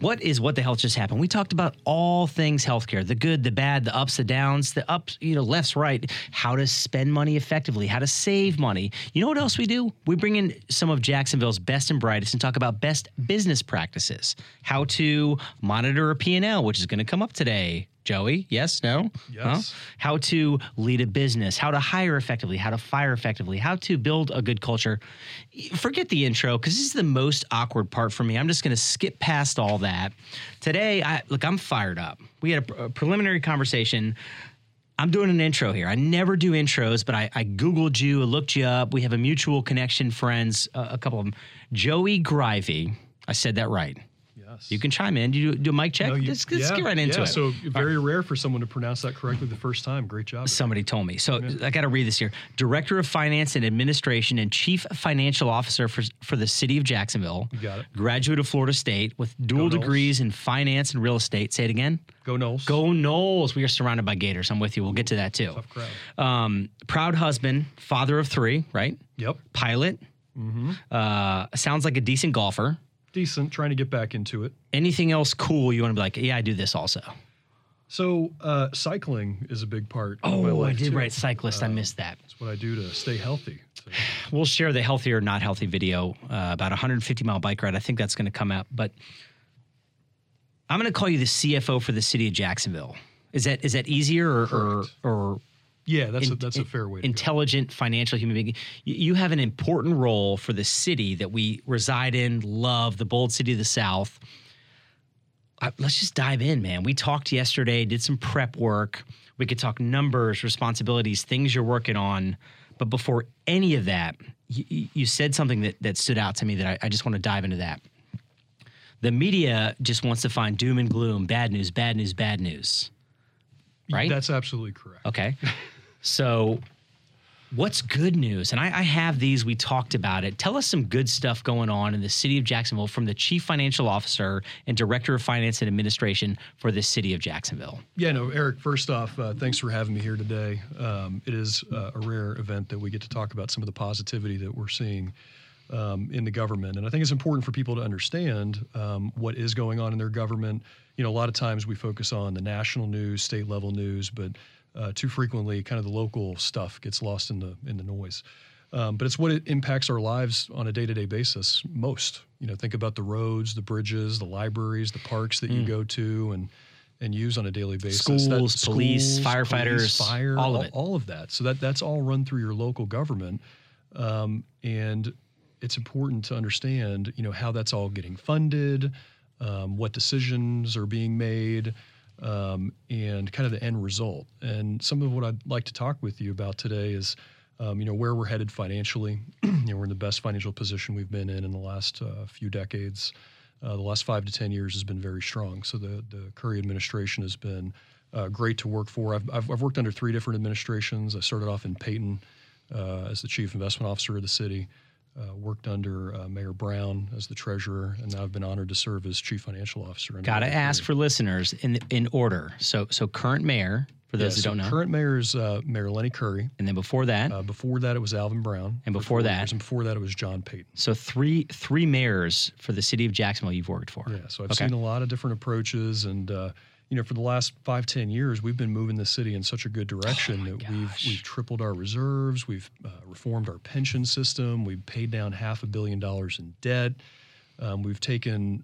What is What the Health Just Happened? We talked about all things healthcare the good, the bad, the ups, the downs, the ups, you know, lefts, right, how to spend money effectively, how to save money. You know what else we do? We bring in some of Jacksonville's best and brightest and talk about best business practices, how to monitor a P&L, which is going to come up today. Joey, yes, no? Yes. How to lead a business, how to hire effectively, how to fire effectively, how to build a good culture. Forget the intro because this is the most awkward part for me. I'm just going to skip past all that. Today, I look, I'm fired up. We had a, a preliminary conversation. I'm doing an intro here. I never do intros, but I, I Googled you, I looked you up. We have a mutual connection, friends, uh, a couple of them. Joey Greive. I said that right. Yes. You can chime in. Do you do a mic check? No, you- let's let's yeah, get right into yeah, it. So very rare for someone to pronounce that correctly the first time. Great job. Somebody told me. So I got to read this here. Director of Finance and Administration and Chief Financial Officer for, for the city of Jacksonville. You got it. Graduate of Florida State with dual Noles. degrees in finance and real estate. Say it again. Go Noles. Go Noles. We are surrounded by Gators. I'm with you. We'll get to that too. Tough crowd. Um, proud husband, father of three, right? Yep. Pilot. Mm-hmm. Uh, sounds like a decent golfer. Decent. Trying to get back into it. Anything else cool you want to be like, yeah, I do this also? So uh, cycling is a big part. of my Oh, I did too. write cyclist. I missed that. It's what I do to stay healthy. So, we'll share the healthy or not healthy video uh, about a 150 mile bike ride. I think that's going to come out, but I'm going to call you the CFO for the city of Jacksonville. Is that is that easier or or, or yeah, that's a, in- that's a fair way. To go. intelligent financial human being? You, have an important role for the city that we reside in, love, the bold city of the South. Uh, let's just dive in, man. We talked yesterday, did some prep work. We could talk numbers, responsibilities, things you're working on. But before any of that, you, you said something that, that stood out to me that I, I just want to dive into that. The media just wants to find doom and gloom, bad news, bad news, bad news. right? That's absolutely correct. Okay. so, what's good news? And I, I have these. We talked about it. Tell us some good stuff going on in the city of Jacksonville from the chief financial officer and director of finance and administration for the city of Jacksonville. Yeah, no, Eric, first off, uh, thanks for having me here today. Um, it is uh, a rare event that we get to talk about some of the positivity that we're seeing um, in the government. And I think it's important for people to understand um, what is going on in their government. You know, a lot of times we focus on the national news, state level news, but uh, too frequently, kind of the local stuff gets lost in the in the noise. Um, but it's what it impacts our lives on a day-to-day basis most. You know, think about the roads, the bridges, the libraries, the parks that you go to, and and use on a daily basis. Schools, police, schools, firefighters, fire, all of it. all of that. So that that's all run through your local government, um, and it's important to understand, you know, how that's all getting funded, um, what decisions are being made, um, and kind of the end result. And some of what I'd like to talk with you about today is, um, you know, where we're headed financially. you know, we're in the best financial position we've been in in the last uh, few decades. Uh, the last five to ten years has been very strong. So the the Curry administration has been uh, great to work for. I've, I've, I've worked under three different administrations. I started off in Peyton uh, as the chief investment officer of the city. Uh, worked under uh, Mayor Brown as the treasurer, and now I've been honored to serve as chief financial officer. Got to ask for listeners in in order. So so current mayor for those Yeah, who so don't know, Current mayor is uh, Mayor Lenny Curry. and then before that, Uh, before that, it was Alvin Brown. And before that? years, and before that, it was John Peyton. so three three mayors for the city of Jacksonville you've worked for. Yeah, so I've Okay. seen a lot of different approaches, and uh, you know, for the last five, ten years, we've been moving the city in such a good direction Oh that we've we've tripled our reserves, we've uh, reformed our pension system, we've paid down half a billion dollars in debt, um, we've taken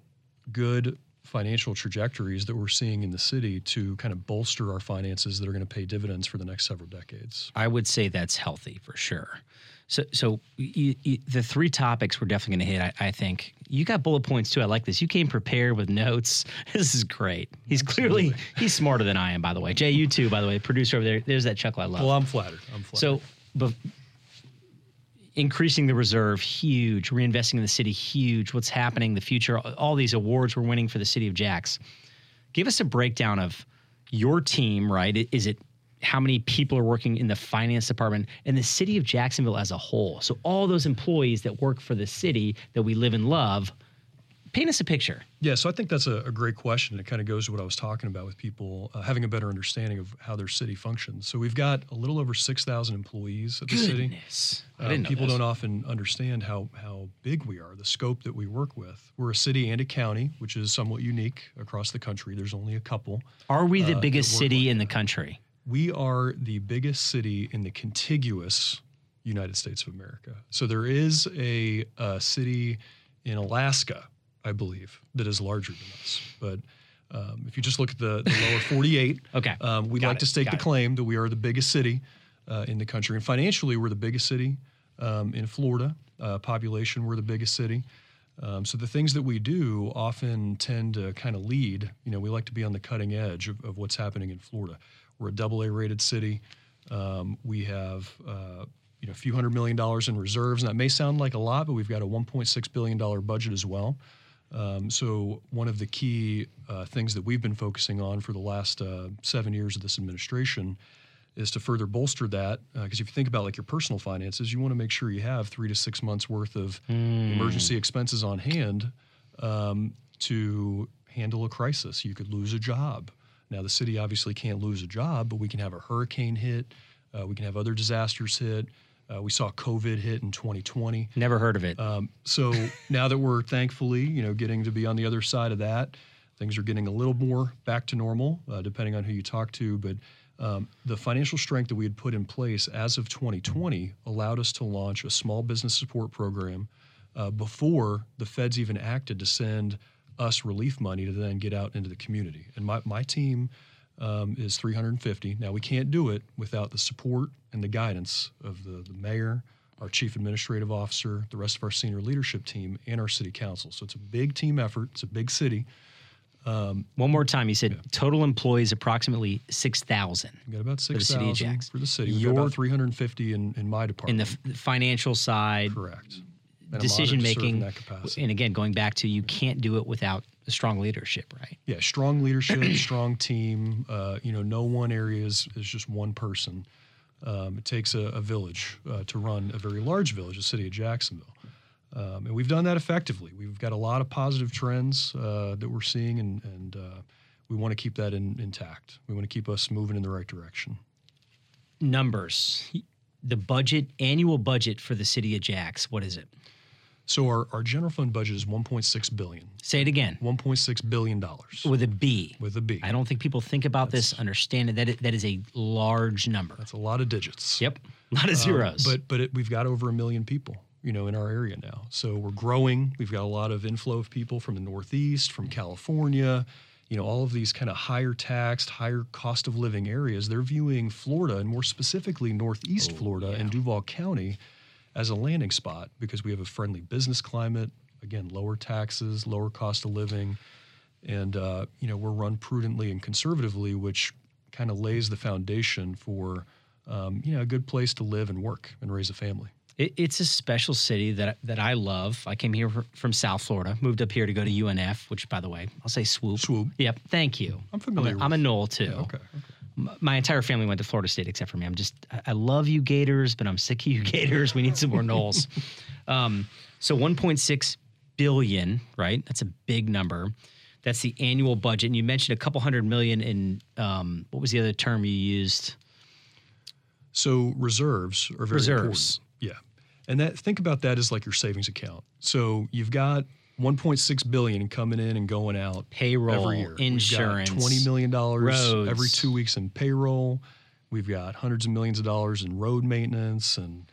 good financial trajectories that we're seeing in the city to kind of bolster our finances that are going to pay dividends for the next several decades. I would say that's healthy for sure. So, so you, you, the three topics we're definitely going to hit. I, I think you got bullet points too. I like this. You came prepared with notes. This is great. He's clearly he's smarter than I am. By the way, Jay, you too. By the way, producer over there. There's that chuckle I love. Well, I'm flattered. I'm flattered. so, but increasing the reserve, huge. Reinvesting in the city, huge. What's happening? The future. All these awards we're winning for the city of Jax. Give us a breakdown of your team, right? Is it how many people are working in the finance department and the city of Jacksonville as a whole? So all those employees that work for the city that we live and love. Paint us a picture. Yeah, so I think that's a, a great question. It kind of goes to what I was talking about with people uh, having a better understanding of how their city functions. So we've got a little over 6,000 employees at the city. Goodness. I Um, didn't people don't often understand how how big we are, the scope that we work with. We're a city and a county, which is somewhat unique across the country. There's only a couple. Are we the uh, biggest city in the country? We are the biggest city in the contiguous United States of America. So there is a, uh city in Alaska, I believe, that is larger than us. But um, if you just look at the, the lower 48, Okay. um, we'd Got like it, to stake got the it. claim that we are the biggest city uh, in the country. And financially, we're the biggest city um, in Florida. Uh, population, we're the biggest city. Um, so the things that we do often tend to kind of lead. You know, we like to be on the cutting edge of, of what's happening in Florida. We're a double A rated city. Um, we have uh, you know a few hundred million dollars in reserves, and that may sound like a lot, but we've got a 1.6 billion dollar budget as well. Um, so one of the key uh, things that we've been focusing on for the last uh, seven years of this administration is to further bolster that. Because if you think about like your personal finances, you want to make sure you have three to six months worth of emergency expenses on hand um, to handle a crisis. You could lose a job. Now the city obviously can't lose a job, but we can have a hurricane hit. Uh, we can have other disasters hit. Uh, we saw COVID hit in 2020. Never heard of it. Um, so now that we're thankfully, you know, getting to be on the other side of that, things are getting a little more back to normal, uh, depending on who you talk to. But um, the financial strength that we had put in place as of 2020 allowed us to launch a small business support program uh, before the feds even acted to send us relief money to then get out into the community. And my, my team um, is 350. Now we can't do it without the support and the guidance of the, the mayor, our chief administrative officer, the rest of our senior leadership team, and our city council. So it's a big team effort. It's a big city. One more time, you said total employees approximately 6,000 We got about the city of 6,000 Jackson. for the city. We've Your- about 350 in, in my department. in the f- financial side, Correct. And decision to serve in making. that capacity. And again, going back to you can't do it without strong leadership, right? Yeah, strong leadership, strong team. Uh, you know, no one area is, is just one person. Um, it takes a, a village uh, to run a very large village, the city of Jacksonville. Um, and we've done that effectively. We've got a lot of positive trends uh, that we're seeing, and, and uh, we want to keep that in, intact. We want to keep us moving in the right direction. Numbers. The budget, annual budget for the city of Jax, what is it? So our, our general fund budget is 1.6 billion. Say it again 1.6 billion dollars with a B. with a B. I don't think people think about this, understand it, that it, that is a large number. That's a lot of digits. Yep. A lot of zeros. But but it, we've got over a million people, you know, in our area now. So we're growing. We've got a lot of inflow of people from the Northeast, from California, you know, all of these kind of higher taxed, higher cost of living areas. They're viewing Florida and more specifically Northeast Florida and Duval County as a landing spot because we have a friendly business climate. Again, lower taxes, lower cost of living, and uh, you know we're run prudently and conservatively, which kind of lays the foundation for um, you know a good place to live and work and raise a family. It, it's a special city that that I love. I came here from South Florida, moved up here to go to UNF, which, by the way, I'll say swoop. Swoop. Yep. Thank you. I'm familiar I'm a, I'm a Nole too. Yeah, okay. M- My entire family went to Florida State except for me. I'm just, I- love you Gators, but I'm sick of you Gators. We need some more Noles. Um, so 1.6 billion, right? That's a big number. That's the annual budget. And you mentioned a couple hundred million in um, what was the other term you used? So reserves are very Reserves. important. Yeah, and that think about that as like your savings account. So you've got 1.6 billion coming in and going out Payroll, every year. insurance, We've got 20 million dollars every two weeks in payroll. We've got hundreds of millions of dollars in road maintenance and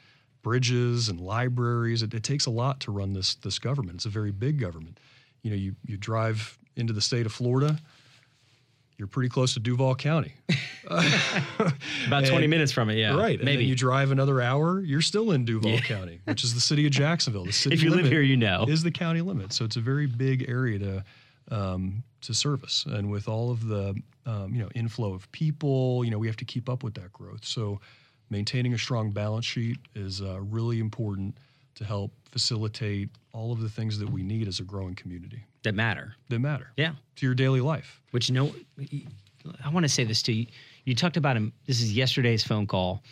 bridges and libraries. It, it takes a lot to run this this government. It's a very big government. You know, you you drive into the state of Florida. You're pretty close to Duval County. About 20 And- minutes from it, yeah. Right. And Maybe. then you drive another hour, you're still in Duval County, which is the city of Jacksonville. The city if you live here, you know. is the county limit. So it's a very big area to um, to service. And with all of the um, you know inflow of people, you know, we have to keep up with that growth. So maintaining a strong balance sheet is uh, really important to help facilitate all of the things that we need as a growing community that matter. that matter Yeah. to your daily life. Which no, I want to say this to You, you talked about him. This is yesterday's phone call.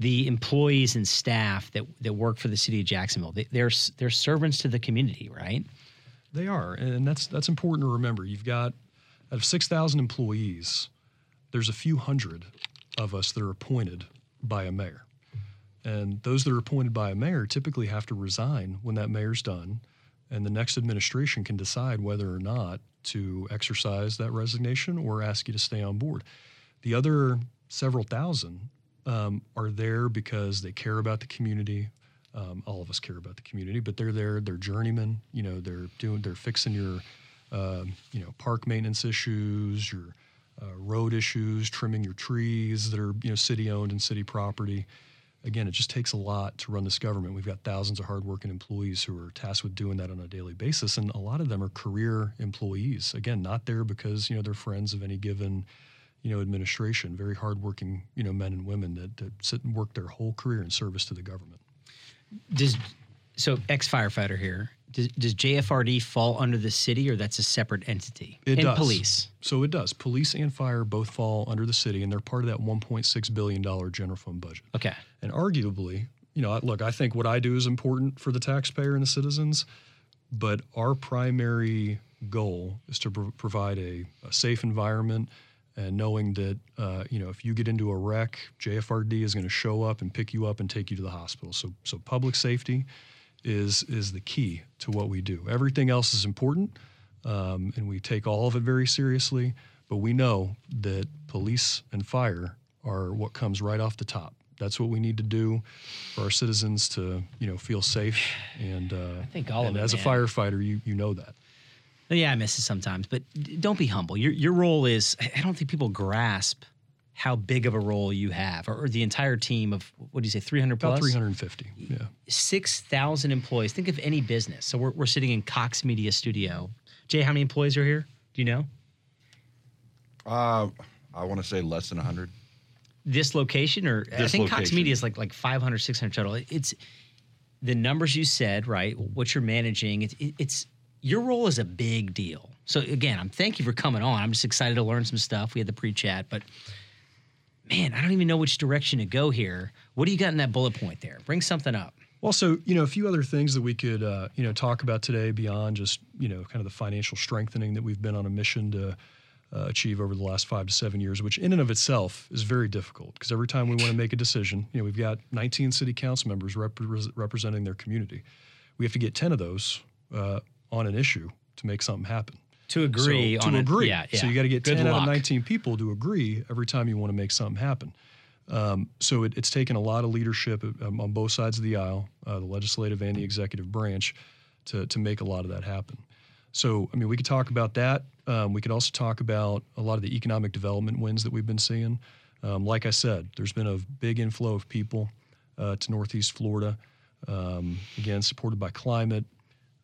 The employees and staff that that work for the city of Jacksonville, they, they're they're servants to the community, right? They are, and that's that's important to remember. You've got out of six thousand employees, there's a few hundred of us that are appointed by a mayor, and those that are appointed by a mayor typically have to resign when that mayor's done, and the next administration can decide whether or not to exercise that resignation or ask you to stay on board. The other several thousand um, are there because they care about the community. Um, all of us care about the community, but they're there. They're journeymen. You know, they're doing. They're fixing your, um, you know, park maintenance issues, your uh, road issues, trimming your trees that are you know city owned and city property. Again, it just takes a lot to run this government. We've got thousands of hardworking employees who are tasked with doing that on a daily basis, and a lot of them are career employees. Again, not there because you know they're friends of any given you know, administration, very hardworking, you know, men and women that, that sit and work their whole career in service to the government. Does so ex firefighter here? Does, does JFRD fall under the city, or that's a separate entity? It and does. police. So it does. Police and fire both fall under the city, and they're part of that 1.6 billion dollar general fund budget. Okay. And arguably, you know, look, I think what I do is important for the taxpayer and the citizens, but our primary goal is to pro- provide a, a safe environment and knowing that, uh, you know, if you get into a wreck, JFRD is going to show up and pick you up and take you to the hospital. So, so public safety is is the key to what we do. Everything else is important, um, and we take all of it very seriously. But we know that police and fire are what comes right off the top. That's what we need to do for our citizens to, you know, feel safe. And uh, I think all of it, as a firefighter, you you know that. Yeah, I miss it sometimes, but don't be humble. Your your role is. I don't think people grasp how big of a role you have, or, or the entire team of what do you say, three hundred About plus, 350. Yeah. six thousand employees. Think of any business. So we're we're sitting in Cox Media Studio. Jay, how many employees are here? Do you know Uh, I want to say less than 100. this location, or I This think Cox. Media is like like 500, 600 total. It's the numbers you said, right? What you're managing. It's it's your role is a big deal. So again, I'm thank you for coming on. I'm just excited to learn some stuff. We had the pre-chat, but man, I don't even know which direction to go here. What do you got in that bullet point there? Bring something up. Well, so you know, a few other things that we could uh, you know talk about today beyond just you know kind of the financial strengthening that we've been on a mission to uh, achieve over the last five to seven years, which in and of itself is very difficult because every time we want to make a decision, you know, we've got 19 city council members repre- representing their community. We have to get 10 of those uh, on an issue to make something happen. To agree so, on to agree. Yeah, So yeah. you got to get Good 10 out of 19 people to agree every time you want to make something happen. Um, so it, it's taken a lot of leadership um, on both sides of the aisle, uh, the legislative and the executive branch, to, to make a lot of that happen. So, I mean, we could talk about that. Um, we could also talk about a lot of the economic development wins that we've been seeing. Um, like I said, there's been a big inflow of people uh, to Northeast Florida. Um, again, supported by climate,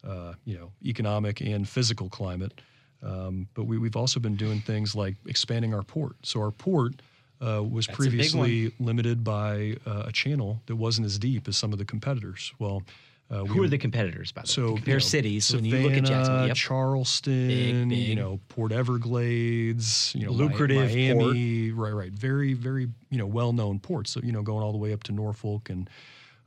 uh, you know, economic and physical climate. Um, but we, we've also been doing things like expanding our port. So our port uh, was That's previously limited by uh, a channel that wasn't as deep as some of the competitors. Well, uh, Who we, are the competitors, by the way? so Compare you know, cities when Savannah, you look at. Yep. Charleston, Big, big. you know, Port Everglades, you know, Lucrative Miami, right, right, very, very, you know, well-known ports. So you know, going all the way up to Norfolk and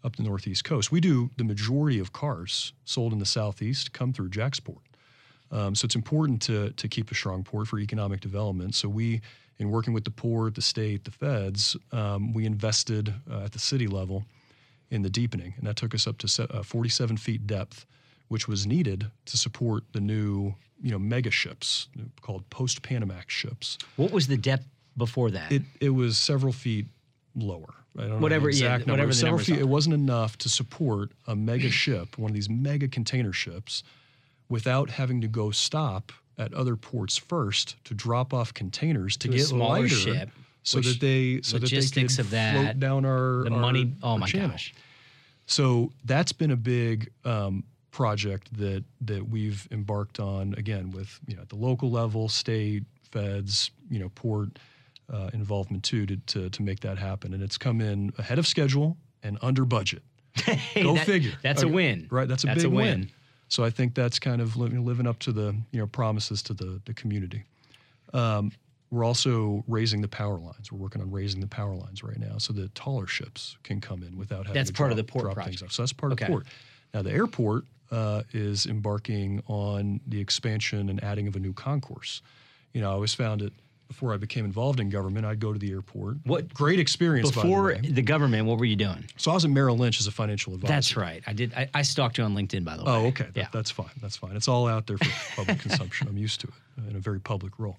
up the Northeast coast. We do the majority of cars sold in the Southeast come through JAXPORT. Um, so it's important to to keep a strong port for economic development. So we, in working with the port, the state, the feds, um, we invested uh, at the city level in the deepening, and that took us up to se- uh, 47 feet depth, which was needed to support the new, you know, mega ships called post Panamax ships. What was the depth before that? It it was several feet lower. I don't know Whatever- the yeah, number. whatever It was the several numbers feet. are. It wasn't enough to support a mega ship, one of these mega container ships, without having to go stop at other ports first to drop off containers to, To a get smaller lighter, ship, so that they so that they logistics could of that, float down our the our- money. Oh our my channel. gosh. So that's been a big um, project that that we've embarked on again with you know at the local level, state, feds, you know, port uh, involvement too to, to to make that happen, and it's come in ahead of schedule and under budget. Hey, Go that- figure. That's a win. right? That's a big. That's big a win. So I think that's kind of living, living up to the you know promises to the the community. Um, we're also raising the power lines. We're working on raising the power lines right now so that taller ships can come in without having That's to part of drop- the port project. things off. So that's part Okay. of the port. Now the airport uh, is embarking on the expansion and adding of a new concourse. You know, I always found it before I became involved in government. I'd go to the airport. What- great experience the Before way. the government, what were you doing? So I was at Merrill Lynch as a financial advisor. That's right. I did. I, I stalked you on LinkedIn, by the way. Oh, okay. That- Yeah. that's fine. That's fine. It's all out there for public consumption. I'm used to it uh, in a very public role.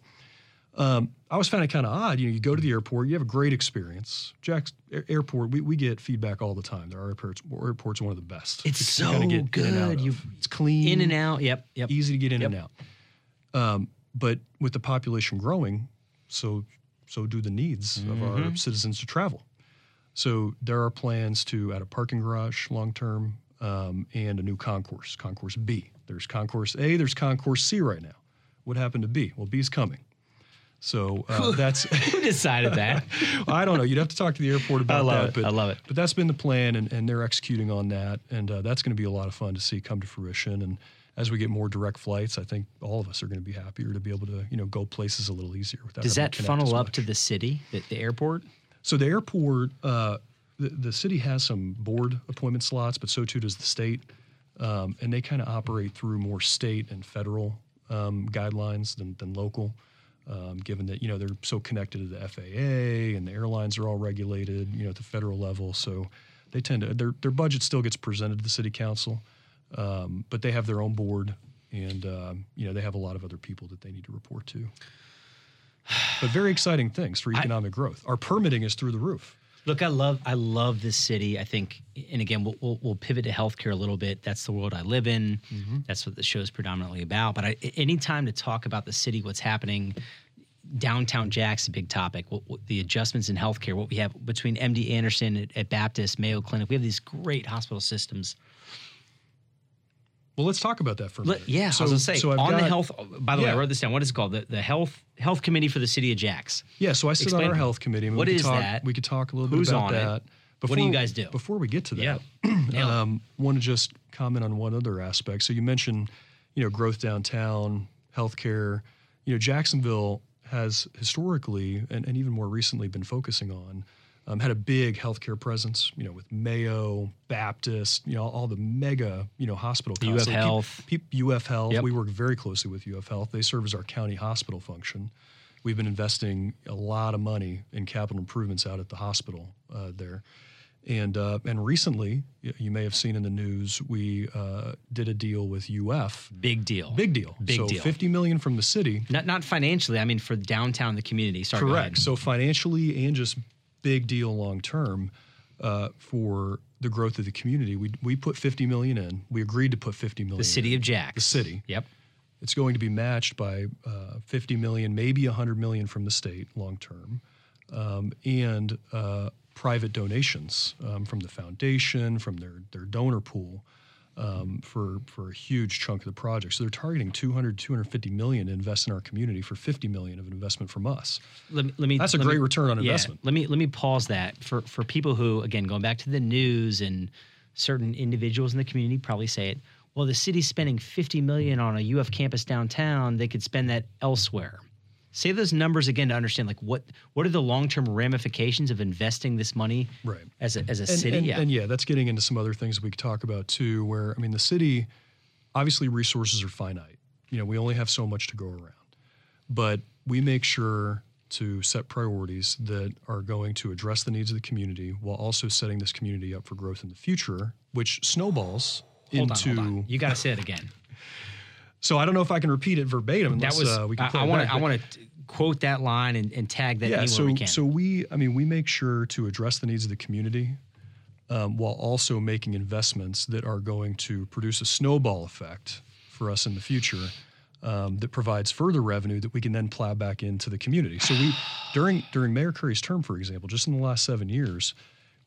Um, I always found it kind of odd. You know, you go to the airport, you have a great experience. Jax Air- Airport, we, we get feedback all the time. Our airport's, airport's one of the best. It's so good. You- it's clean, In and out. Yep. Yep. easy to get in Yep. and out. Um, but with the population growing, so so do the needs of our Mm-hmm. citizens to travel. So there are plans to add a parking garage long term um, and a new concourse, concourse B. There's concourse A, there's concourse C right now. What happened to B? Well, B's coming. So uh, that's Who decided that? I don't know. You'd have to talk to the airport about I love that. it. I love it. But that's been the plan, and, and they're executing on that, and uh, that's going to be a lot of fun to see come to fruition. And as we get more direct flights, I think all of us are going to be happier to be able to you know go places a little easier without. Does that to funnel up to the city, the, the airport? So the airport, uh, the, the city has some board appointment slots, but so too does the state, um, and they kind of operate through more state and federal um, guidelines than, than local. Um, given that you know they're so connected to the FAA and the airlines are all regulated, you know, at the federal level, so they tend to their their budget still gets presented to the city council, um, but they have their own board, and um, you know they have a lot of other people that they need to report to. But very exciting things for economic growth. Our permitting is through the roof. Look, I love I love this city. I think, and again, we'll, we'll, we'll pivot to healthcare a little bit. That's the world I live in. That's what the show is predominantly about. But I, anytime to talk about the city, what's happening, downtown Jax a big topic. What, what the adjustments in healthcare, what we have between MD Anderson at, at Baptist, Mayo Clinic, we have these great hospital systems. Well, let's talk about that for a Let- minute. yeah, I was gonna say so on the health. By the way, I wrote this down. What is it called? The, the health health committee for the city of Jax. Yeah, so I sit Explain- on our health committee. I mean, what we could talk, that? We could talk a little Who's bit about it? that. What do you guys do? Before we get to that, Yeah. Um, want to just comment on one other aspect. So you mentioned, you know, growth downtown, healthcare. You know, Jacksonville has historically and, and even more recently been focusing on um, had a big healthcare presence. You know, with Mayo, Baptist, you know, all the mega, you know, hospital. UF. Peop- Health. UF Health. Yep. We work very closely with UF Health. They serve as our county hospital function. We've been investing a lot of money in capital improvements out at the hospital uh, there. And uh, and recently, you may have seen in the news, we uh, did a deal with UF. Big deal. Big deal. Big so deal. 50 million from the city. Not not financially. I mean, for downtown, the community. Sorry, Correct. So financially and just big deal long term uh, for the growth of the community. We we put 50 million in. We agreed to put 50 million. The city in. of Jack. The city. Yep. It's going to be matched by uh, 50 million, maybe 100 million from the state long term, um, and uh, private donations um, from the foundation, from their their donor pool. Um, for for a huge chunk of the project, so they're targeting 200 250 million to invest in our community for 50 million of investment from us. Let me, let me. That's a great me- return on yeah, investment. Let me let me pause that for for people who again going back to the news and certain individuals in the community probably say it. Well, the city's spending 50 million on a UF campus downtown. They could spend that elsewhere. Say those numbers again to understand like what what are the long term ramifications of investing this money Right. as a as a and, city? and, yeah. and yeah, that's getting into some other things we could talk about too. Where I mean, the city, obviously, resources are finite. You know, we only have so much to go around, but we make sure to set priorities that are going to address the needs of the community while also setting this community up for growth in the future, which snowballs hold on, into. hold on. You got to say it again. So I don't know if I can repeat it verbatim. That Unless, was uh, we can I- want to I want to quote that line and, and tag that yeah anywhere so we can. so we i mean we make sure to address the needs of the community um, while also making investments that are going to produce a snowball effect for us in the future um, that provides further revenue that we can then plow back into the community so we during during mayor curry's term for example just in the last seven years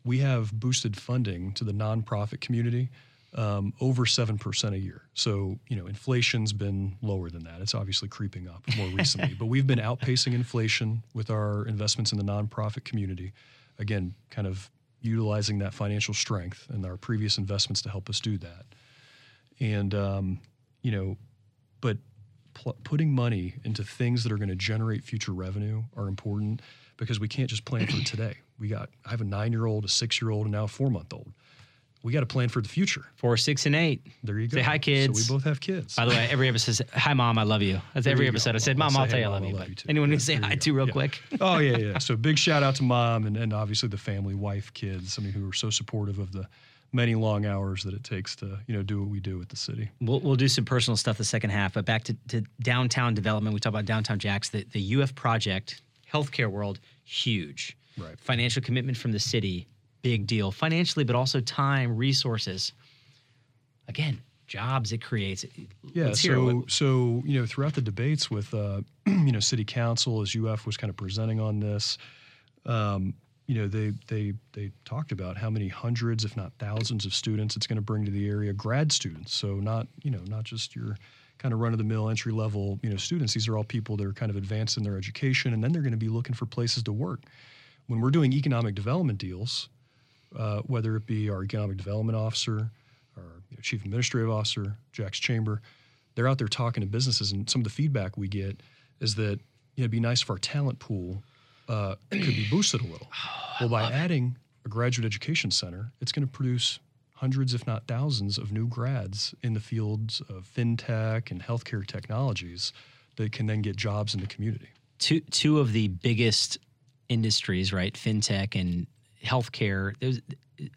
we have boosted funding to the nonprofit community um, over 7% a year. So, you know, inflation's been lower than that. It's obviously creeping up more recently, but we've been outpacing inflation with our investments in the nonprofit community. Again, kind of utilizing that financial strength and our previous investments to help us do that. And, um, you know, but pl- putting money into things that are going to generate future revenue are important because we can't just plan for today. We got I have a nine year old, a six year old, and now a four month old. We got to plan for the future. Four, six, and eight. There you go. Say hi, kids. So we both have kids. By the way, every episode says, "Hi, mom, I love you." That's There every you go. episode. I said, I'll "Mom, I'll tell you I love you." love you anyone to say hi to, real Yeah. quick. oh yeah, yeah. So big shout out to mom and, and obviously the family, wife, kids. I mean, who are so supportive of the many long hours that it takes to you know do what we do at the city. We'll, we'll do some personal stuff the second half, but back to, to downtown development. We talk about downtown Jax. The, the UF project, healthcare world, huge. Right. Financial commitment from the city, big deal. Financially, but also time, resources. Again, jobs it creates. Yeah. Let's hear so so you know throughout the debates with uh, you know city council as UF was kind of presenting on this, um, you know they they they talked about how many hundreds, if not thousands, of students it's going to bring to the area, grad students. So not you know not just your kind of run of the mill entry level you know students. These are all people that are kind of advanced in their education, and then they're going to be looking for places to work. When we're doing economic development deals, uh, whether it be our economic development officer, our you know, chief administrative officer, JAX chamber, they're out there talking to businesses, and some of the feedback we get is that you know, it'd be nice if our talent pool uh, could be boosted a little. well, by adding a graduate education center, it's going to produce hundreds, if not thousands, of new grads in the fields of fintech and healthcare technologies that can then get jobs in the community. two two of the biggest industries, right? FinTech and healthcare. There's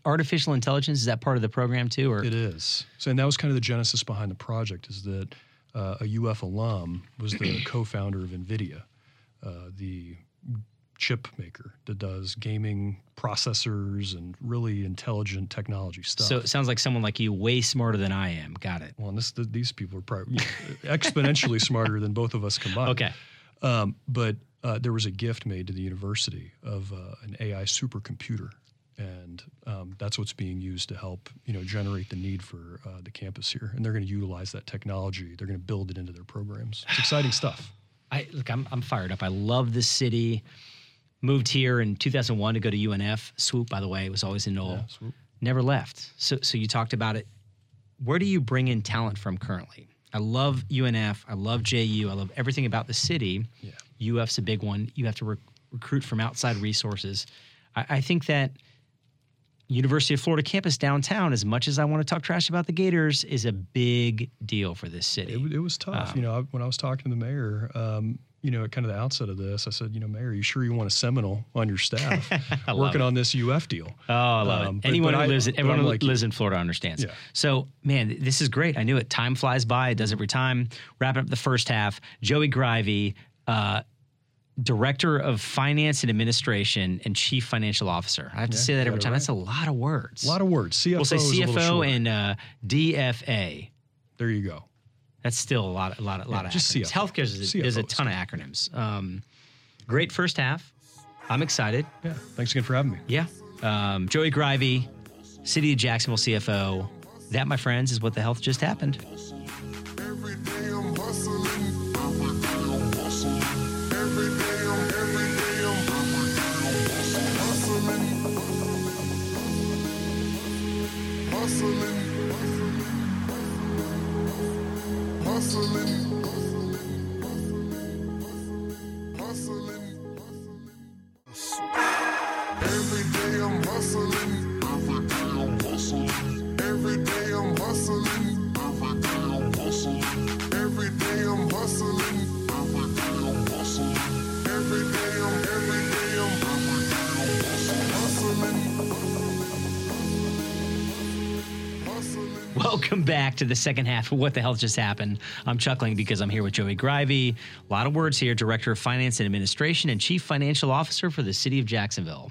artificial intelligence. Is that part of the program too? Or It is. So, and that was kind of the genesis behind the project is that uh, a UF alum was the co-founder of NVIDIA, uh, the chip maker that does gaming processors and really intelligent technology stuff. so it sounds like someone like you, way smarter than I am. Got it. well, this, these people are probably exponentially smarter than both of us combined. Okay. Um, but uh, there was a gift made to the university of uh, an AI supercomputer, and um, that's what's being used to help you know generate the need for uh, the campus here. And they're going to utilize that technology. They're going to build it into their programs. It's exciting stuff. I look. I'm I'm fired up. I love this city. Moved here in 2001 to go to UNF. Swoop, by the way, was always in Nole. Yeah, swoop. Never left. So so you talked about it. Where do you bring in talent from currently? I love UNF. I love JU. I love everything about the city. Yeah. UF's a big one. You have to rec- recruit from outside resources. I, I think that University of Florida campus downtown, as much as I want to talk trash about the Gators, is a big deal for this city. It, it was tough. you know, I, when I was talking to the mayor, um, you know, at kind of the outset of this, I said, you know, Mayor, you sure you want a Seminole on your staff working it. on this UF deal? Oh, I love Um, it. but- Anyone but who I- lives in everyone who like lives in Florida understands. Yeah. So, man, this is great. I knew it. Time flies by. It does every time. Wrapping up the first half. Joey Greive, uh, Director of Finance and Administration and Chief Financial Officer. I have to Yeah, say that every time. right. That's a lot of words. A lot of words. CFO we'll say is a CFO and uh, DFA. there you go. That's still a lot, a lot, a lot Yeah, of just acronyms. CFO. Healthcare is a, there's a CFO is ton of acronyms. Um, great first half. I'm excited. Yeah. Thanks again for having me. Yeah. Um, Joey Greive, City of Jacksonville CFO. That, my friends, is what the health just happened. Hustling. Hustling. Hustling. Welcome back to the second half of What the Hell Just Happened. I'm chuckling because I'm here with Joey Greive. A lot of words here Director of Finance and Administration and Chief Financial Officer for the City of Jacksonville.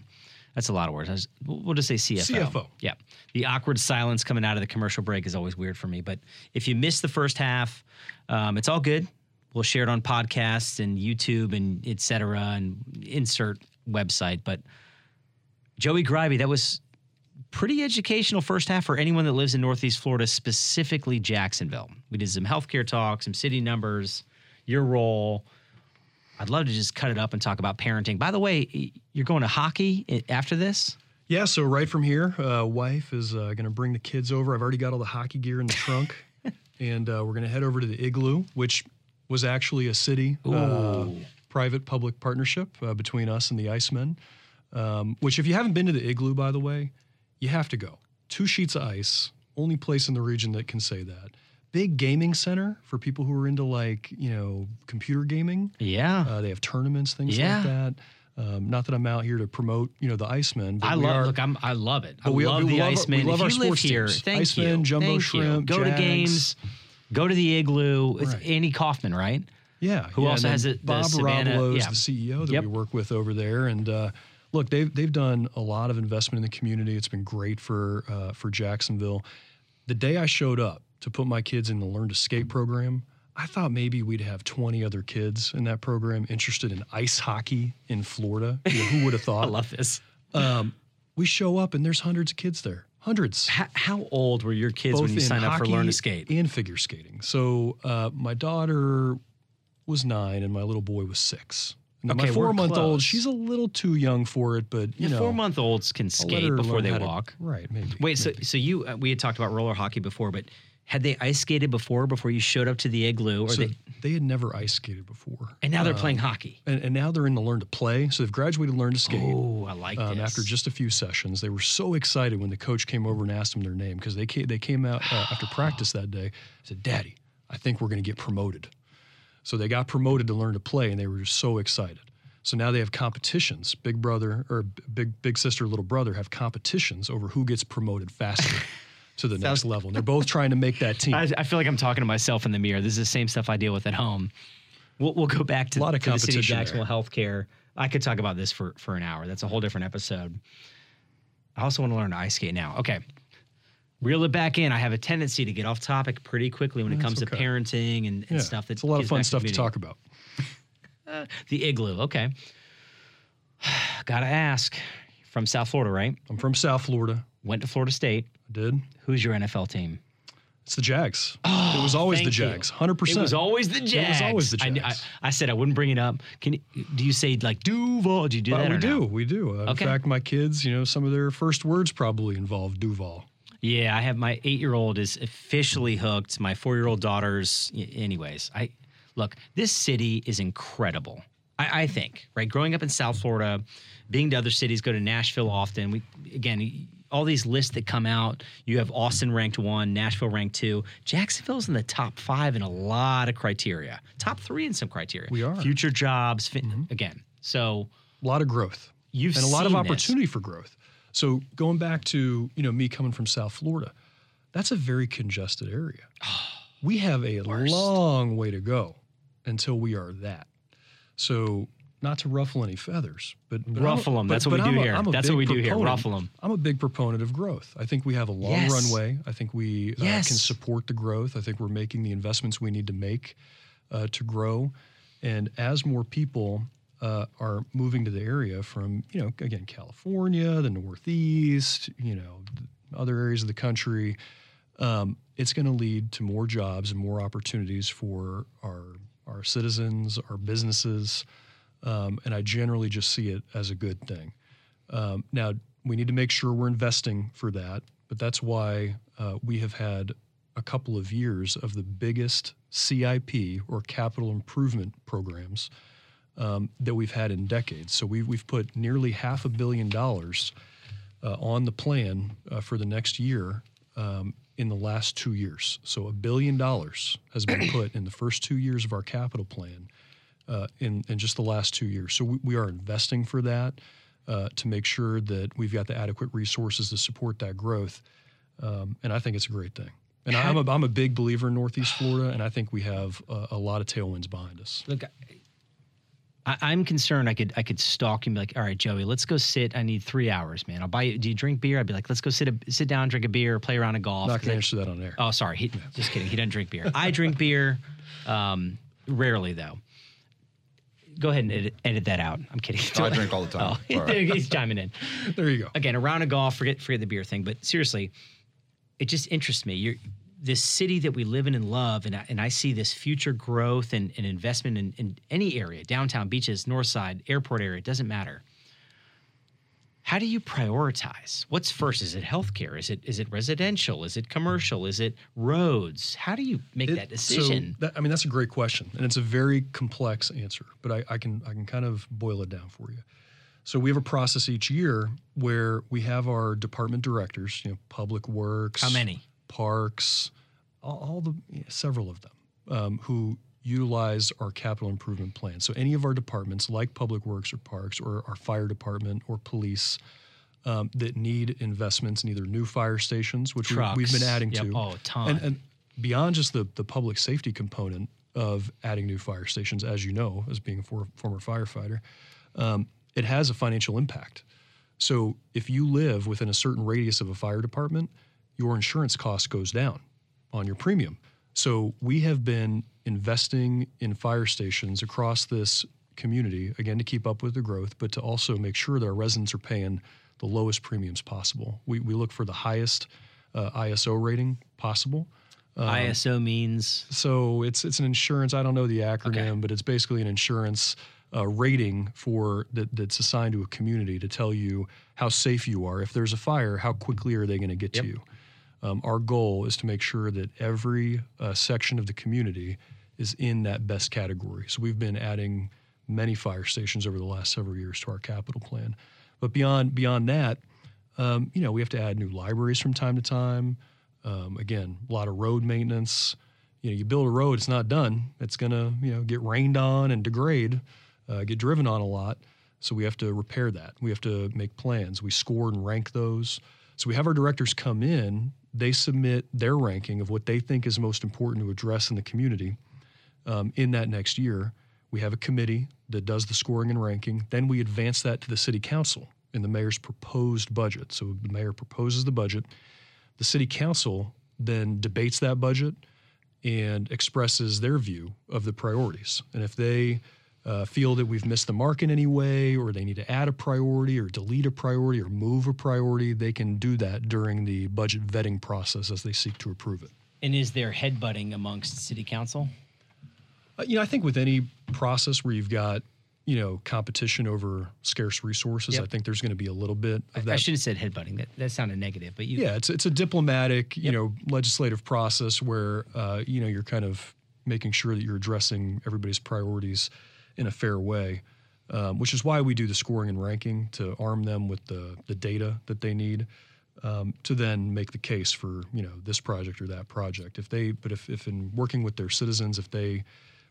That's a lot of words. Was- we'll we'll just say CFO. CFO. Yeah. The awkward silence coming out of the commercial break is always weird for me. But if you missed the first half, um, it's all good. We'll share it on podcasts and YouTube and et cetera and insert website. But Joey Greive, that was pretty educational first half for anyone that lives in Northeast Florida, specifically Jacksonville. We did some healthcare talk, some city numbers, your role. I'd love to just cut it up and talk about parenting. By the way, you're going to hockey after this? Yeah, so right from here, uh, wife is uh, going to bring the kids over. I've already got all the hockey gear in the trunk, and uh, we're going to head over to the igloo, which was actually a city uh, private public partnership uh, between us and the Icemen. Um, which, if you haven't been to the igloo, by the way, you have to go. Two sheets of ice, only place in the region that can say that. Big gaming center for people who are into like you know computer gaming. Yeah. Uh, they have tournaments, things Yeah. like that. Um, not that I'm out here to promote, you know, the Icemen. But I love. are, Look, I'm. I love it. I we- love we the love our- we Icemen. love if our you live sports here, teams. thank Icemen, you. Jumbo thank Shrimp, you. Go to games. Go to the igloo. It's Right. Andy Kaufmann, right? Yeah. Who yeah, also has the Bob Savannah- yeah. the CEO that Yep. we work with over there, and uh, look, they've they've done a lot of investment in the community. It's been great for uh, for Jacksonville. The day I showed up to put my kids in the Learn to Skate program, I thought maybe we'd have 20 other kids in that program interested in ice hockey in Florida. You know, who would have thought? I love this. um, we show up and there's hundreds of kids there, hundreds How, how old were your kids when you signed up for Learn to Skate? and figure skating. So uh, my daughter was nine and my little boy was six. Okay, my four month close. old, she's a little too young for it, but you Yeah, know, four month olds can skate before they how to- walk. right? Maybe. Wait, so maybe. so you uh, we had talked about roller hockey before, but had they ice skated before before you showed up to the igloo, or So they, they had never ice skated before, and now they're Um, playing hockey? and, and now they're in the learn to play. So they've graduated learn to skate. Oh, I like Um, after just a few sessions, they were so excited when the coach came over and asked them their name because they came, they came out uh, after practice that day. Said, "Daddy, I think we're going to get promoted." So they got promoted to learn to play, and they were just so excited. So now they have competitions. Big brother or big big sister, little brother have competitions over who gets promoted faster to the next level. And they're both trying to make that team. I, I feel like I'm talking to myself in the mirror. This is the same stuff I deal with at home. We'll, we'll go back to, A lot of to the city of competition there. Jacksonville healthcare. I could talk about this for, for an hour. That's a whole different episode. I also want to learn to ice skate now. Okay. Reel it back in. I have a tendency to get off topic pretty quickly when it comes That's to parenting and, and yeah, stuff. That's a lot of fun stuff to community. talk about. The igloo. Okay. Gotta ask. From South Florida, right? I'm from South Florida. Went to Florida State. I did. Who's your NFL team? It's the Jags. it was always the Jags. Hundred percent. It was always the Jags. It was always the I, Jags. I, I said I wouldn't bring it up. Can you, do you say like Duval? Do you do But that? we do, no? we do. Uh, Okay. In fact, my kids, you know, some of their first words probably involve Duval. Yeah, I have my eight-year-old is officially hooked. My four-year-old daughter's. Anyways, I look. This city is incredible. I, I think right. Growing up in South Florida, being to other cities, go to Nashville often. We again. All these lists that come out, you have Austin ranked one, Nashville ranked two. Jacksonville's in the top five in a lot of criteria, top three in some criteria. We are. future jobs. Fit, mm-hmm. Again, so A lot of growth you've and a lot of seen this. opportunity for growth. So going back to you know me coming from South Florida, that's a very congested area. we have a long way to go until we are that. So not to ruffle any feathers, but, but Ruffle 'em. but- That's what we but do I'm a- here. That's what we do here. Ruffle them. I'm a big proponent of growth. I think we have a long Yes. runway. I think we uh, can support the growth. I think we're making the investments we need to make uh, to grow. And as more people uh, are moving to the area from, you know, again, California, the Northeast, you know, other areas of the country, um, it's going to lead to more jobs and more opportunities for our our citizens, our businesses, um, and I generally just see it as a good thing. Um, now we need to make sure we're investing for that, but that's why uh, we have had a couple of years of the biggest CIP or capital improvement programs um, that we've had in decades. So we've we've put nearly half a billion dollars uh, on the plan uh, for the next year um, in the last two years. So a billion dollars has been put in the first two years of our capital plan uh, in, in just the last two years. So we, we are investing for that uh, to make sure that we've got the adequate resources to support that growth. Um, and I think it's a great thing. And I'm a, I'm a big believer in Northeast Florida, and I think we have a, a lot of tailwinds behind us. Look, I, I'm concerned. I could I could stalk and be like, all right, Joey, let's go sit. I need three hours, man. I'll buy you. Do you drink beer? I'd be like, let's go sit a, sit down, drink a beer, play around a golf. I'm not 'cause gonna answer that on air. Oh, sorry. He, just kidding. He doesn't drink beer. I drink beer, um, rarely though. Go ahead and edit, edit that out. I'm kidding. Oh, I drink all the time. Oh, all right. he's chiming in. There you go. Again, a round of golf. Forget forget the beer thing. But seriously, it just interests me. You're this city that we live in and love, and I, and I see this future growth and, and investment in, in any area, downtown, beaches, north side, airport area. It doesn't matter. how do you prioritize? What's first? Is it healthcare? Is it is it residential? Is it commercial? Is it roads? How do you make It- that decision? So that, I mean, that's a great question, and it's a very complex answer. But I, I can I can kind of boil it down for you. So we have a process each year where we have our department directors, you know, public works, How many? Parks, all, all the yeah, several of them, um, who utilize our capital improvement plan. So any of our departments, like public works or parks, or our fire department or police. Um, that need investments in either new fire stations, which we, we've been adding Yep. to, Oh, a ton. and, and beyond just the, the public safety component of adding new fire stations, as you know, as being a for, former firefighter, um, it has a financial impact. So if you live within a certain radius of a fire department, your insurance cost goes down on your premium. So we have been investing in fire stations across this community, again, to keep up with the growth, but to also make sure that our residents are paying the lowest premiums possible. We, we look for the highest uh, ISO rating possible. ISO means So it's it's an insurance. I don't know the acronym, Okay. but it's basically an insurance uh, rating for that that's assigned to a community to tell you how safe you are. If there's a fire, how quickly are they going to get Yep. to you? Um, our goal is to make sure that every uh, section of the community is in that best category. So we've been adding many fire stations over the last several years to our capital plan. But beyond beyond that, um, you know, we have to add new libraries from time to time. Um, again, a lot of road maintenance. You know, you build a road, it's not done. It's gonna, you know, get rained on and degrade, uh, get driven on a lot. So we have to repair that. We have to make plans. We score and rank those. So we have our directors come in. They submit their ranking of what they think is most important to address in the community um, in that next year. We have a committee that does the scoring and ranking. Then we advance that to the city council in the mayor's proposed budget. So the mayor proposes the budget. The city council then debates that budget and expresses their view of the priorities. And if they uh, feel that we've missed the mark in any way, or they need to add a priority, or delete a priority, or move a priority, they can do that during the budget vetting process as they seek to approve it. and is there headbutting amongst city council? Uh, you know, I think with any process where you've got you know competition over scarce resources, Yep. I think there's going to be a little bit of I that. I should have said headbutting. That that sounded negative, but you yeah, it's it's a diplomatic, you know, legislative process where uh, you know you're kind of making sure that you're addressing everybody's priorities in a fair way, um, which is why we do the scoring and ranking to arm them with the the data that they need um, to then make the case for you know this project or that project. If they, but if if in working with their citizens, if they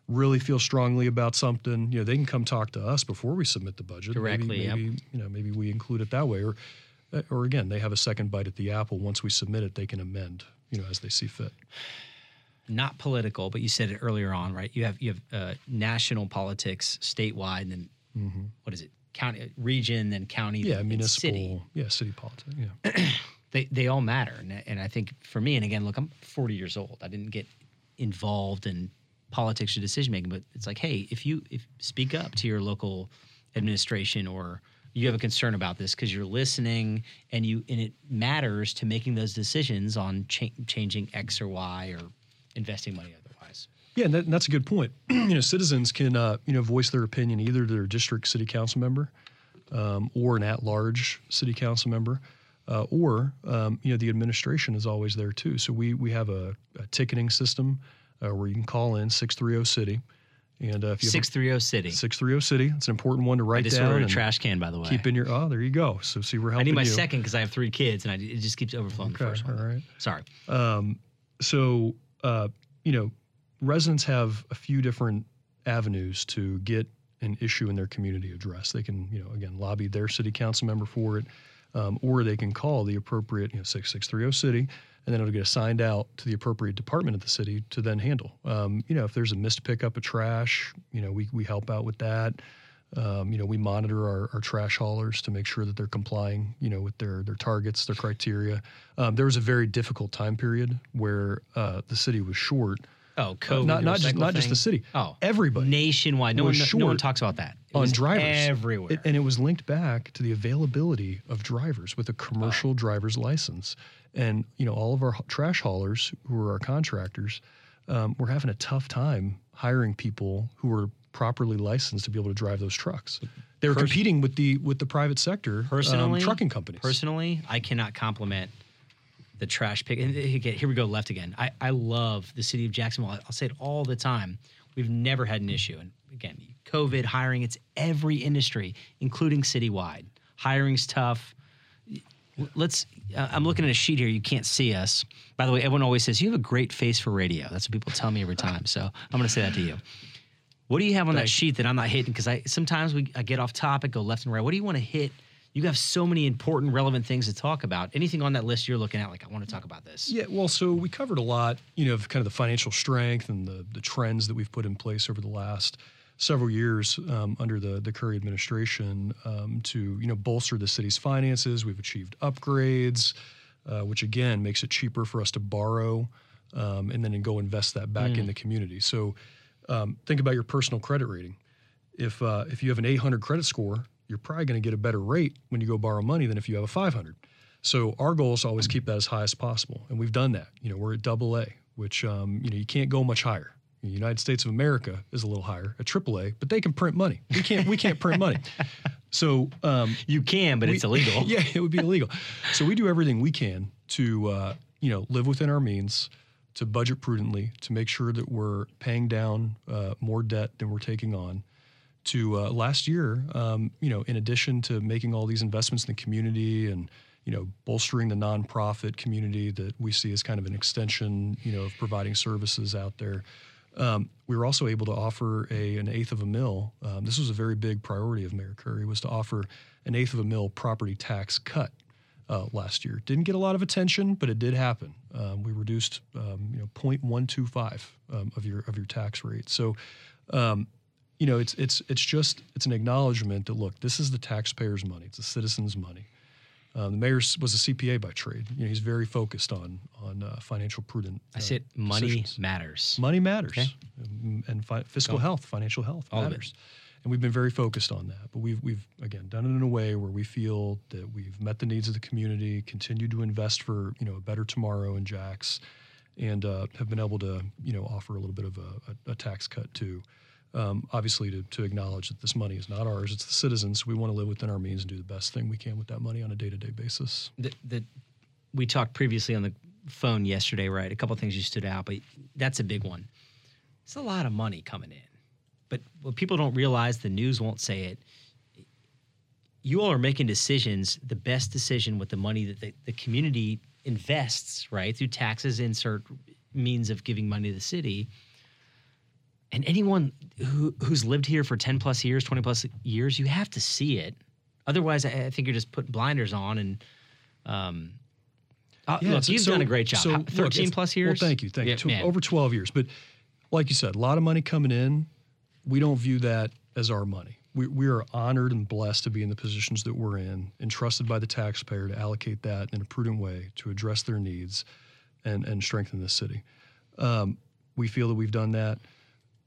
really feel strongly about something, you know, they can come talk to us before we submit the budget. Directly, maybe, yep. you know, maybe we include it that way, or uh, or again, they have a second bite at the apple. Once we submit it, they can amend, you know, as they see fit. Not political, but you said it earlier on, right? You have you have uh, national politics, statewide, and then what is it? County, region, then county, Mm-hmm. Yeah, then municipal, city. yeah, city politics, yeah. They they all matter, and and I think for me, and again, look, I'm 40 years old. I didn't get involved in politics or decision making, but it's like, hey, if you if speak up to your local administration or you have a concern about this because you're listening and you and it matters to making those decisions on cha- changing X or Y or investing money otherwise. Yeah, and, that, and that's a good point. you know, citizens can uh, you know voice their opinion either to their district city council member um, or an at-large city council member, uh, or um, you know the administration is always there too. So we we have a, a ticketing system uh, where you can call in six three zero city, and uh, if you Six three zero city. six three zero city, it's an important one to write I just down. ordered a trash can, by the way. Keep in your oh, there you go. So see, we're I need my you. second because I have three kids, and I, it just keeps overflowing the first one. all right. Sorry. so uh, you know residents have a few different avenues to get an issue in their community addressed. They can you know again lobby their city council member for it um, or they can call the appropriate you know 6630 city and then it'll get assigned out to the appropriate department of the city to then handle. Um, you know if there's a missed pickup of trash you know we, we help out with that um, you know, we monitor our, our trash haulers to make sure that they're complying, you know, with their their targets, their criteria. Um, there was a very difficult time period where uh, the city was short. Oh, Uh, COVID. not not just not just the city. Oh, everybody nationwide. No one, no one talks about that. It on drivers everywhere. It- and it was linked back to the availability of drivers with a commercial driver's license. And you know, all of our trash haulers who are our contractors, um, were having a tough time hiring people who were properly licensed to be able to drive those trucks. They were competing with the with the private sector um, Personally, trucking companies. Personally, I cannot compliment the trash pick. And again, here we go left again. I, I love the city of Jacksonville. I'll say it all the time. We've never had an issue. And again, COVID, hiring, it's every industry, including citywide. Hiring's tough. Let's. Uh, I'm looking at a sheet here. You can't see us. By the way, everyone always says you have a great face for radio. That's what people tell me every time. So I'm going to say that to you. What do you have on that sheet that I'm not hitting? Because I sometimes we I get off topic, go left and right. What do you want to hit? You have so many important, relevant things to talk about. Anything on that list you're looking at? Like I want to talk about this. Yeah, well, so we covered a lot, you know, of kind of the financial strength and the the trends that we've put in place over the last several years um, under the the Curry administration um, to you know bolster the city's finances. We've achieved upgrades, uh, which again makes it cheaper for us to borrow um, and then go invest that back in the community. So um, think about your personal credit rating. If uh, if you have an 800 credit score, you're probably going to get a better rate when you go borrow money than if you have a 500. So our goal is to always keep that as high as possible, and we've done that. You know, we're at double A, which um, you know you can't go much higher. The United States of America is a little higher a triple A, but they can print money. We can't. We can't print money. So um, You can, but it's illegal. yeah, it would be illegal. So we do everything we can to uh, you know live within our means, to budget prudently, to make sure that we're paying down uh, more debt than we're taking on. To uh, last year, um, you know, in addition to making all these investments in the community and you know bolstering the nonprofit community that we see as kind of an extension, you know, of providing services out there. Um, we were also able to offer a an eighth of a mill. Um, this was a very big priority of Mayor Curry was to offer an eighth of a mill property tax cut uh, last year. Didn't get a lot of attention, but it did happen. Um, we reduced um, you know 0.125 um, of your of your tax rate. So. Um, you know, it's it's it's just it's an acknowledgement that look, this is the taxpayers' money. It's the citizens' money. Um, the mayor was a CPA by trade. You know, he's very focused on on uh, financial prudent. I uh, said money decisions. matters. Money matters, Okay. Um, and fi- fiscal Go. health, financial health All of it. And we've been very focused on that. But we've we've again done it in a way where we feel that we've met the needs of the community, continued to invest for you know a better tomorrow in Jax, and uh, have been able to you know offer a little bit of a, a, a tax cut too. Um, obviously, to, to acknowledge that this money is not ours; it's the citizens. We want to live within our means and do the best thing we can with that money on a day-to-day basis. that, that we talked previously on the phone yesterday, right? A couple of things you stood out, but that's a big one. It's a lot of money coming in, but what people don't realize, the news won't say it. You all are making decisions, the best decision with the money that the, the community invests, right? Through taxes, insert means of giving money to the city. And anyone who, who's lived here for 10 plus years, 20 plus years, you have to see it. Otherwise, I, I think you're just putting blinders on and um, uh, look, so- you've so- done a great job. so How- look, 13 plus years? Well, thank you, thank Yeah, you. Tw- Over 12 years, but like you said, a lot of money coming in. We don't view that as our money. We, we are honored and blessed to be in the positions that we're in, entrusted by the taxpayer to allocate that in a prudent way to address their needs and, and strengthen the city. Um, we feel that we've done that.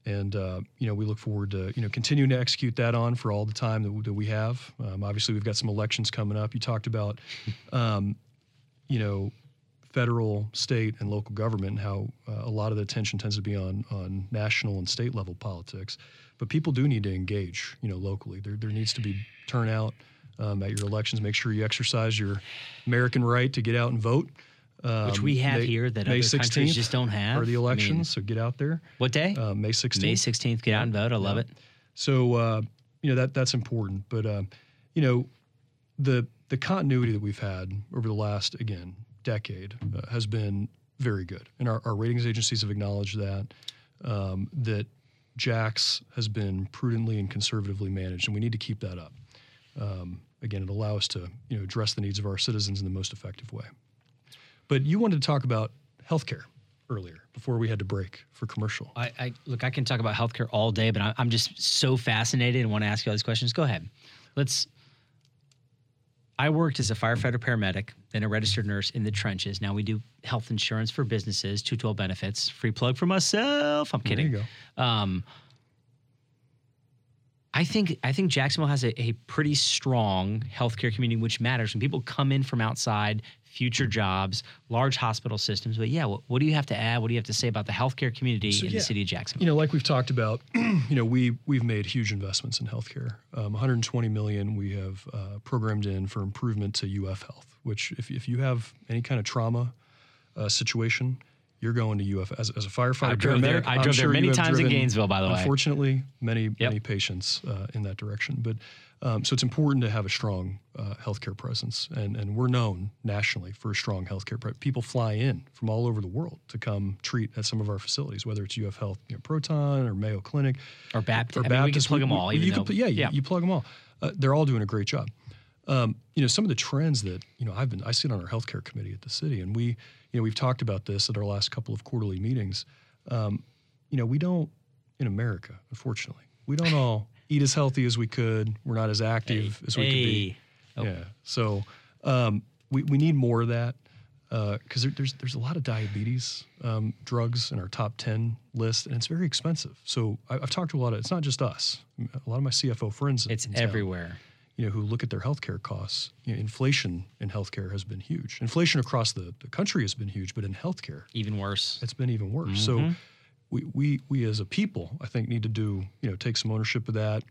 And uh, you know, we look forward to you know continuing to execute that on for all the time that, that we have. Um, obviously, we've got some elections coming up. You talked about, um, you know, federal, state, and local government, and how uh, a lot of the attention tends to be on on national and state level politics. But people do need to engage, you know, locally. There there needs to be turnout um, at your elections. Make sure you exercise your American right to get out and vote. Which Um, we have May- here that May other countries just don't have. Are the I mean, elections? so get out there. what day? Uh, May 16th. May 16th. Get out and vote. I love it. So uh, you know that that's important, but um, you know the the continuity that we've had over the last again decade uh, has been very good, and our, our ratings agencies have acknowledged that um, that Jax has been prudently and conservatively managed, and we need to keep that up. Um, again, it allows us to you know address the needs of our citizens in the most effective way. But you wanted to talk about healthcare earlier before we had to break for commercial. I, I look. I can talk about healthcare all day, but I, I'm just so fascinated and want to ask you all these questions. Go ahead. Let's. I worked as a firefighter paramedic, then a registered nurse in the trenches. Now we do health insurance for businesses, 212 benefits. Free plug for myself. I'm There kidding. you go. Um, I think I think Jacksonville has a, a pretty strong healthcare community, which matters. When people come in from outside, future jobs, large hospital systems. But yeah, what, what do you have to add? What do you have to say about the healthcare community So, in yeah. the city of Jacksonville? You know, like we've talked about, you know, we we've made huge investments in healthcare. Um, 120 million we have uh, programmed in for improvement to UF Health. Which, if if you have any kind of trauma uh, situation, you're going to UF as, as a firefighter. I drove there- paramedic, I I'm drove there sure you many times in Gainesville, by the way. Unfortunately, many many patients uh, in that direction. But um, so it's important to have a strong uh, healthcare presence, and and we're known nationally for a strong healthcare. Pre- People fly in from all over the world to come treat at some of our facilities, whether it's UF Health, you know, Proton, or Mayo Clinic, or Baptist? or I mean, we can Baptist. plug them all. Even you though, can, yeah, you, you plug them all. Uh, they're all doing a great job. Um, you know, some of the trends that you know I've been I sit on our healthcare committee at the city, and we you know we've talked about this at our last couple of quarterly meetings. Um, you know, we don't in America, unfortunately, we don't all eat as healthy as we could. We're not as active as we could be. Oh. Yeah. So um, we, we need more of that because there, there's there's a lot of diabetes um, drugs in our top ten list, and it's very expensive. So I, I've talked to a lot of. It's not just us. A lot of my CFO friends. It's town, everywhere. You know, who look at their healthcare costs. You know, inflation in healthcare has been huge. Inflation across the, the country has been huge, but in healthcare, Even worse. it's been even worse. So we, we we as a people, I think, need to do you know take some ownership of that.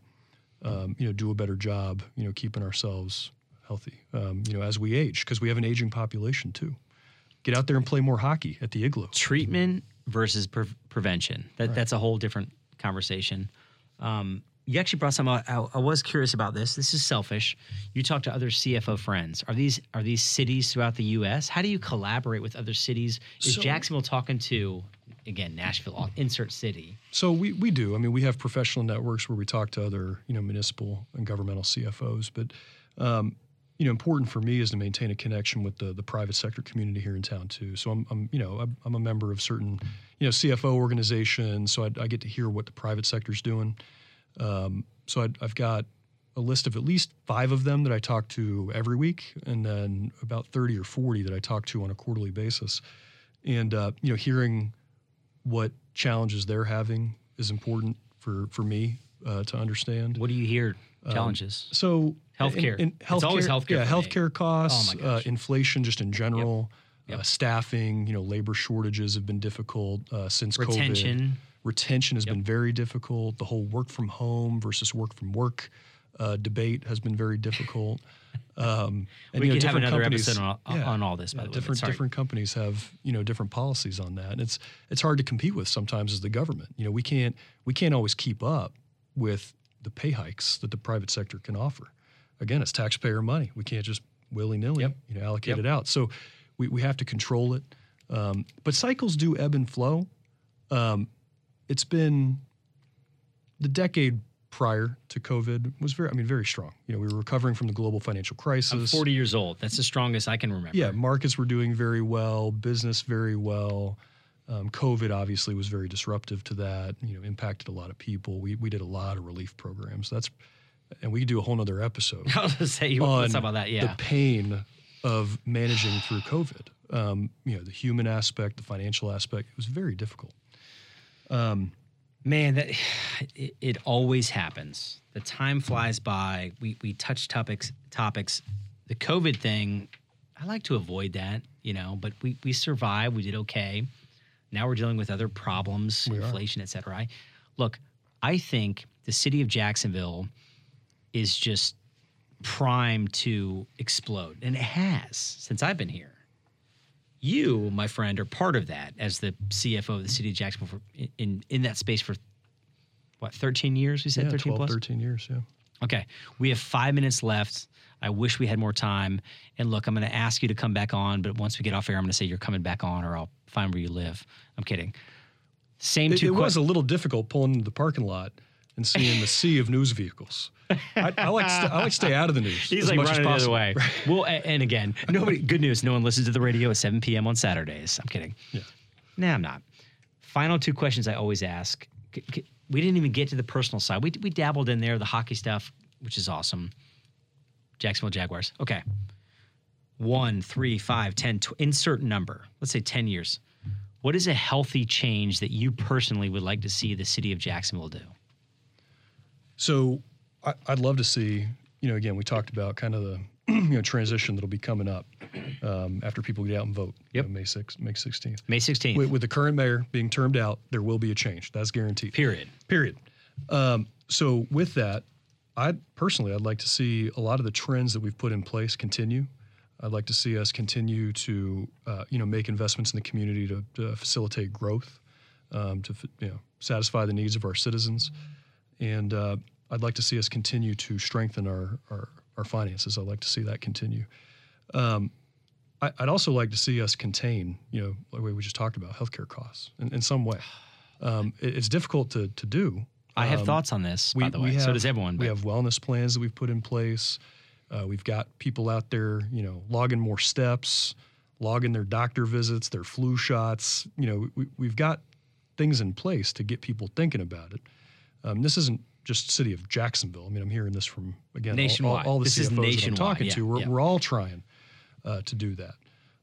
Um, you know, do a better job. You know, keeping ourselves healthy. Um, you know, as we age, because we have an aging population too. Get out there and play more hockey at the igloo. treatment versus pre- prevention. That that's a whole different conversation. Um, you actually brought some. I, I was curious about this. This is selfish. You talk to other CFO friends. Are these are these cities throughout the U.S.? How do you collaborate with other cities? Is So- Jacksonville talking to again Nashville? I'll Insert city. So we, we do. I mean, we have professional networks where we talk to other, you know, municipal and governmental CFOs. But, um, you know, important for me is to maintain a connection with the the private sector community here in town too. So I'm, I'm you know, I'm, I'm a member of certain, you know, CFO organizations. So I, I get to hear what the private sector's doing. Um, so I, I've got a list of at least five of them that I talk to every week, and then about 30 or 40 that I talk to on a quarterly basis. And uh, you know, hearing what challenges they're having is important for for me uh, to understand. What do you hear? Challenges. So Healthcare. in, in It's always healthcare Yeah, healthcare costs, Oh uh, inflation, just in general, Yep. Uh, staffing. You know, labor shortages have been difficult uh, since COVID. Retention. Retention has been very difficult. The whole work from home versus work from work uh, debate has been very difficult. Um, and We you know, could have different another companies- episode on- on all this, by yeah, the way, Different different companies have you know different policies on that, and it's it's hard to compete with sometimes as the government. You know, we can't we can't always keep up with the pay hikes that the private sector can offer. Again, it's taxpayer money. We can't just willy nilly Yep. you know allocate Yep. it out. So we, we have to control it. Um, but cycles do ebb and flow. Um, it's been the decade prior to COVID was very I mean very strong. You know, we were recovering from the global financial crisis. I'm 40 years old. That's the strongest I can remember. Yeah, markets were doing very well, business very well. Um, COVID obviously was very disruptive to that. You know, impacted a lot of people. We we did a lot of relief programs. That's and we could do a whole nother episode I was gonna say you let's talk about that. Yeah. the pain of managing through COVID. Um, you know, the human aspect, the financial aspect. It was very difficult. Man, that it, it always happens. The time flies by. We we touch topics topics. The COVID thing, I like to avoid that, you know, but we we survived. We did okay. Now we're dealing with other problems, We are. inflation, et cetera. I, look, I think the city of Jacksonville is just primed to explode, and it has since I've been here. You, my friend, are part of that as the CFO of the city of Jacksonville for, in in that space for what 13 years? We said Yeah, 13 12, plus. 13 years. Yeah. Okay, we have five minutes left. I wish we had more time. And look, I'm going to ask you to come back on, but once we get off air, I'm going to say you're coming back on, or I'll find where you live. I'm kidding. Same It, two it was a little difficult pulling into the parking lot and seeing the sea of news vehicles. I, I like st- I like to stay out of the news. He's as like much as running the other possible. way. Well, and again, nobody. Good news. No one listens to the radio at 7 p.m. on Saturdays. I'm kidding. Yeah. Nah, I'm not. Final two questions I always ask. We didn't even get to the personal side. We we dabbled in there, the hockey stuff, which is awesome. Jacksonville Jaguars. Okay. One, three, five, ten. Tw- insert number. Let's say ten years. What is a healthy change that you personally would like to see the city of Jacksonville do? So I, I'd love to see, you know, again, we talked about kind of the you know transition that'll be coming up. um, after people get out and vote. you Yep. know, May 6th, May 16th. May 16th. With, with the current mayor being termed out, there will be a change. That's guaranteed. period. Period. Um, so with that, I personally I'd like to see a lot of the trends that we've put in place continue. I'd like to see us continue to uh, you know make investments in the community to, to facilitate growth, um, to you know satisfy the needs of our citizens, and uh, I'd like to see us continue to strengthen our, our our finances. I'd like to see that continue. Um, I, I'd also like to see us contain you know like we just talked about healthcare costs in, in some way. Um, it- it's difficult to to do. I have Um, thoughts on this, by the way. so does everyone. We have wellness plans that we've put in place. Uh, we've got people out there, you know, logging more steps, logging their doctor visits, their flu shots. You know, we, we've got things in place to get people thinking about it. Um, this isn't just city of Jacksonville. I mean, I'm hearing this from again all-. All, all the This CFOs that I'm talking yeah, to. We're, yeah. we're all trying uh, to do that.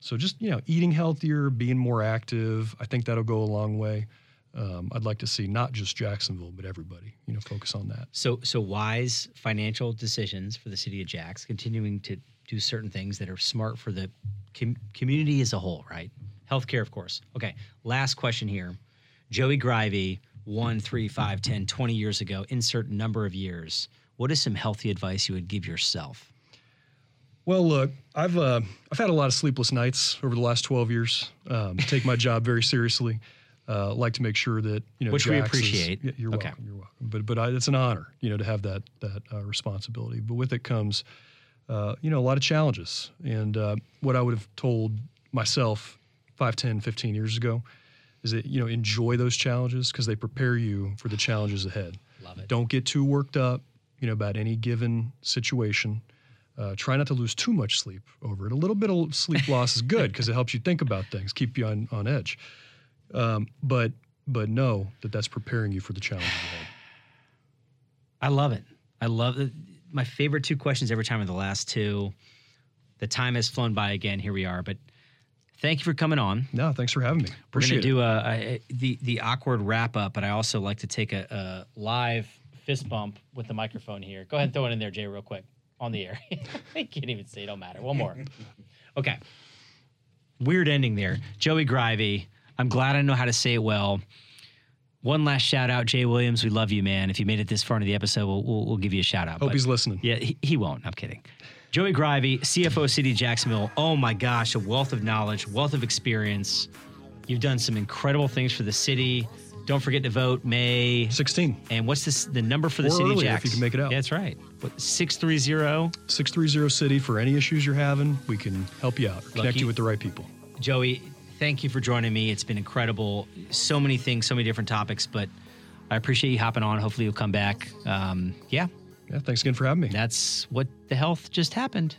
So just you know, eating healthier, being more active. I think that'll go a long way. Um, I'd like to see not just Jacksonville, but everybody, you know, focus on that. So, so wise financial decisions for the city of Jax, continuing to do certain things that are smart for the com- community as a whole, right? Healthcare, of course. Okay, last question here. Joey Greive, one, three, five, 10, 20 years ago, insert number of years. What is some healthy advice you would give yourself? Well, look, I've uh, I've had a lot of sleepless nights over the last 12 years. Um, take my job very seriously. Uh, like to make sure that you know, Which we Jax is- appreciate. Yeah, you're Okay. welcome. You're welcome. But but I, it's an honor, you know, to have that that uh, responsibility. But with it comes, uh, you know, a lot of challenges. And uh, what I would have told myself 5, 10, 15 years ago is that you know enjoy those challenges because they prepare you for the challenges ahead. Love it. Don't get too worked up, you know, about any given situation. Uh, try not to lose too much sleep over it. A little bit of sleep loss is good because it helps you think about things, keep you on, on edge. Um, but but know that that's preparing you for the challenges ahead. I love it. I love it. My favorite two questions every time are the last two. The time has flown by again. Here we are. But thank you for coming on. No, thanks for having me. Appreciate We're going to do a, a the the awkward wrap up, but I also like to take a, a live fist bump with the microphone here. Go ahead and throw it in there, Jay, real quick on the air. I can't even say. it. Don't matter. One more. Okay. Weird ending there. Joey Greive. I'm glad I know how to say it well. One last shout out, Jay Williams. We love you, man. If you made it this far into the episode, we'll, we'll, we'll give you a shout out. Hope But- he's listening. yeah, he, he won't. I'm kidding. Joey Greive, CFO City Jacksonville. Oh my gosh, a wealth of knowledge, wealth of experience. You've done some incredible things for the city. Don't forget to vote May. 16 And what's this? The number for the Or city earlier if you can make it out. Yeah, that's right. What, Six three zero. 630 City for any issues you're having. We can help you out, connect you with the right people. Joey, thank you for joining me. It's been incredible. So many things, so many different topics, but I appreciate you hopping on. Hopefully, you'll come back. Um, yeah, Yeah, thanks again for having me. that's what the health just happened.